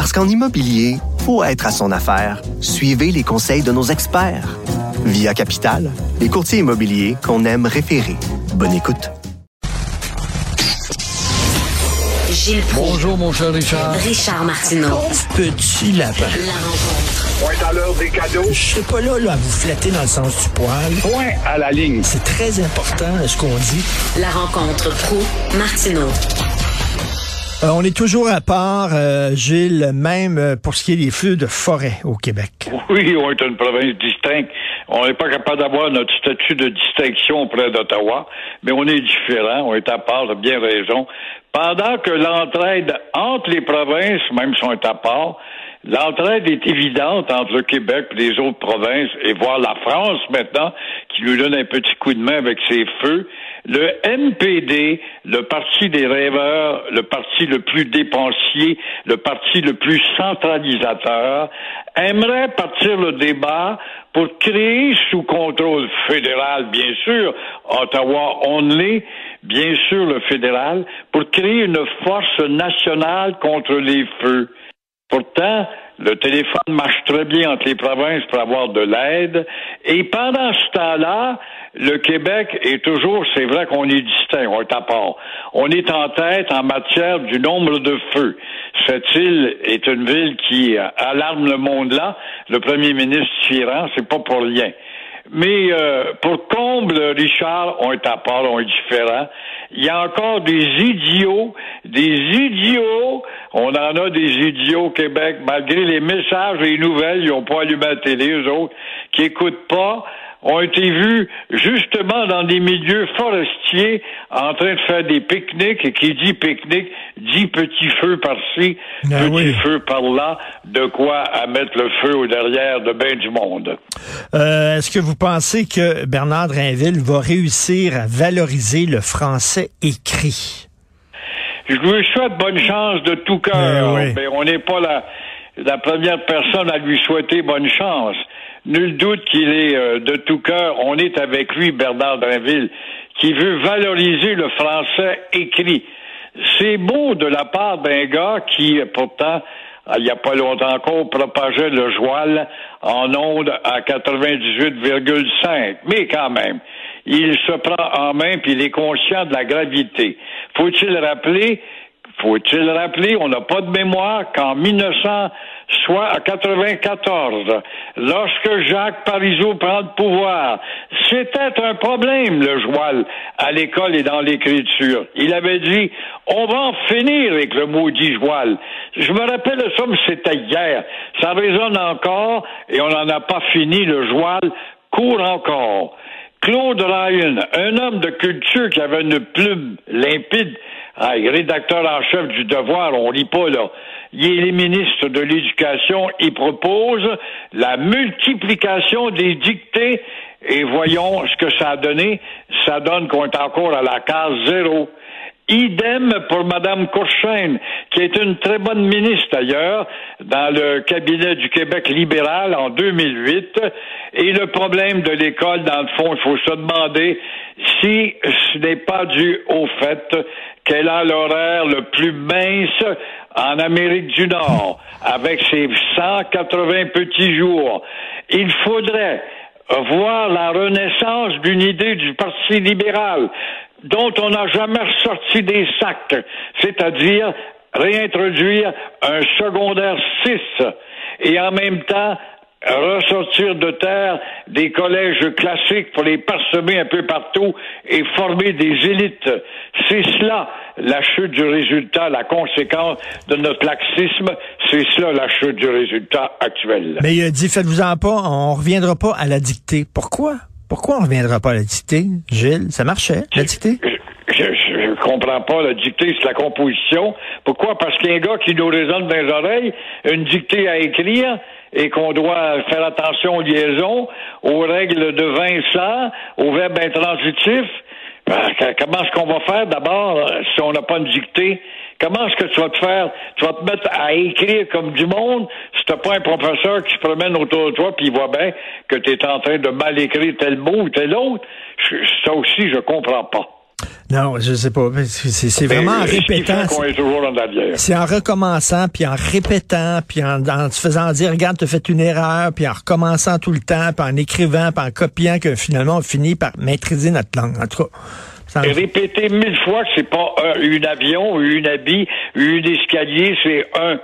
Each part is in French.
Parce qu'en immobilier, faut être à son affaire. Suivez les conseils de nos experts. Via Capital, les courtiers immobiliers qu'on aime référer. Bonne écoute. Gilles Proulx. Bonjour, mon cher Richard. Richard Martineau. Petit lapin. La rencontre. Point à l'heure des cadeaux. Je serai pas là, là à vous flatter dans le sens du poil. Point à la ligne. C'est très important, ce qu'on dit. La rencontre pro martineau Euh, on est toujours à part, euh, Gilles, même euh, pour ce qui est des feux de forêt au Québec. Oui, on est une province distincte. On n'est pas capable d'avoir notre statut de distinction auprès d'Ottawa, mais on est différent, on est à part, de bien raison. Pendant que l'entraide entre les provinces, même si on est à part, L'entraide est évidente entre le Québec et les autres provinces, et voir la France maintenant, qui lui donne un petit coup de main avec ses feux. Le NPD, le parti des rêveurs, le parti le plus dépensier, le parti le plus centralisateur, aimerait partir le débat pour créer sous contrôle fédéral, bien sûr, Ottawa only, bien sûr le fédéral, pour créer une force nationale contre les feux. Pourtant, le téléphone marche très bien entre les provinces pour avoir de l'aide. Et pendant ce temps-là, le Québec est toujours, c'est vrai qu'on est distinct, on est à part. On est en tête en matière du nombre de feux. Cette île est une ville qui alarme le monde là. Le premier ministre Chiran, c'est pas pour rien. Mais euh, pour comble, Richard, on est à part, on est différent. Il y a encore des idiots, des idiots. On en a des idiots au Québec, malgré les messages et les nouvelles, ils n'ont pas allumé la télé, eux autres, qui écoutent pas ont été vus justement dans des milieux forestiers en train de faire des pique-niques et qui dit pique-nique dit petit feu par-ci, Ah petit oui. feu par-là, de quoi à mettre le feu au derrière de bien du monde. Euh, Est-ce que vous pensez que Bernard Drinville va réussir à valoriser le français écrit? Je lui souhaite bonne chance de tout cœur, Eh oui. mais on n'est pas la, la première personne à lui souhaiter bonne chance. Nul doute qu'il est euh, de tout cœur. On est avec lui, Bernard Drinville, qui veut valoriser le français écrit. C'est beau de la part d'un gars qui, pourtant, il n'y a pas longtemps encore, propageait le joual en ondes à 98,5. Mais quand même, il se prend en main puis il est conscient de la gravité. Faut-il rappeler faut-il rappeler, on n'a pas de mémoire qu'en 1900, soit à 94, lorsque Jacques Parizeau prend le pouvoir, c'était un problème, le joual, à l'école et dans l'écriture. Il avait dit, on va en finir avec le maudit joual. Je me rappelle ça, mais c'était hier. Ça résonne encore et on n'en a pas fini. Le joual court encore. Claude Ryan, un homme de culture qui avait une plume limpide, rédacteur en chef du Devoir, on lit pas là. Il est ministre de l'Éducation, il propose la multiplication des dictées et voyons ce que ça a donné. Ça donne qu'on est encore à la case zéro. Idem pour Mme Courchaine, qui est une très bonne ministre d'ailleurs, dans le cabinet du Québec libéral en 2008. Et le problème de l'école, dans le fond, il faut se demander si ce n'est pas dû au fait qu'elle a l'horaire le plus mince en Amérique du Nord, avec ses 180 petits jours. Il faudrait voir la renaissance d'une idée du Parti libéral dont on n'a jamais ressorti des sacs, c'est-à-dire réintroduire un secondaire 6 et en même temps ressortir de terre des collèges classiques pour les parsemer un peu partout et former des élites. C'est cela la chute du résultat, la conséquence de notre laxisme, c'est cela la chute du résultat actuel. Mais il a dit, faites-vous-en pas, on reviendra pas à la dictée. Pourquoi? Pourquoi on reviendra pas à la dictée, Gilles? Ça marchait, la dictée? Je, je- je comprends pas. La dictée, c'est la composition. Pourquoi? Parce qu'il y a un gars qui nous résonne dans les oreilles, une dictée à écrire, et qu'on doit faire attention aux liaisons, aux règles de Vincent, aux verbes intransitifs. Ben, comment est-ce qu'on va faire? D'abord si on n'a pas une dictée? Comment est-ce que tu vas te faire? Tu vas te mettre à écrire comme du monde si t'as pas un professeur qui se promène autour de toi puis il voit bien que tu es en train de mal écrire tel mot ou tel autre? Ça aussi, je comprends pas. Non, je sais pas. C'est vraiment en répétant. C'est en recommençant, puis en répétant, puis en, en se faisant dire, regarde, tu as fait une erreur, puis en recommençant tout le temps, puis en écrivant, puis en copiant, que finalement, on finit par maîtriser notre langue. En tout cas, Répéter mille fois que c'est pas un, une avion, une habit, une escalier, c'est un.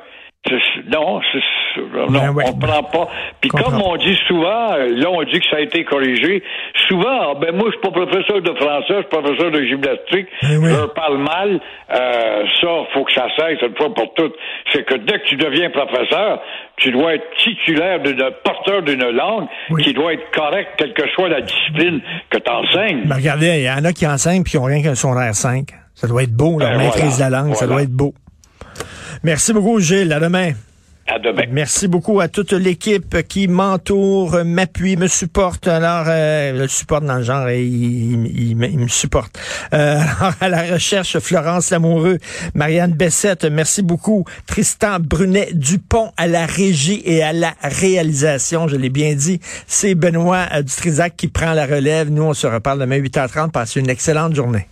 Non, non ben on ne prend pas. Puis comme on dit souvent, euh, là on dit que ça a été corrigé, souvent, ah, ben moi je suis pas professeur de français, je suis professeur de gymnastique, ben je parle mal, euh, ça, faut que ça cesse une fois pour toutes. C'est que dès que tu deviens professeur, tu dois être titulaire de porteur d'une langue qui doit être correcte, quelle que soit la discipline que tu enseignes. Ben regardez, il y en a qui enseignent puis qui n'ont rien qu'un r 5. Ça doit être beau, la ben maîtrise de la langue, ça doit être beau. Merci beaucoup, Gilles. À demain. À demain. Merci beaucoup à toute l'équipe qui m'entoure, m'appuie, me supporte. Alors, euh, le supporte dans le genre, il, il, me supporte. Euh, alors, à la recherche, Florence Lamoureux, Marianne Bessette, merci beaucoup. Tristan Brunet Dupont à la régie et à la réalisation, je l'ai bien dit. C'est Benoît euh, Dutrisac qui prend la relève. Nous, on se reparle demain 8h30. Passez une excellente journée.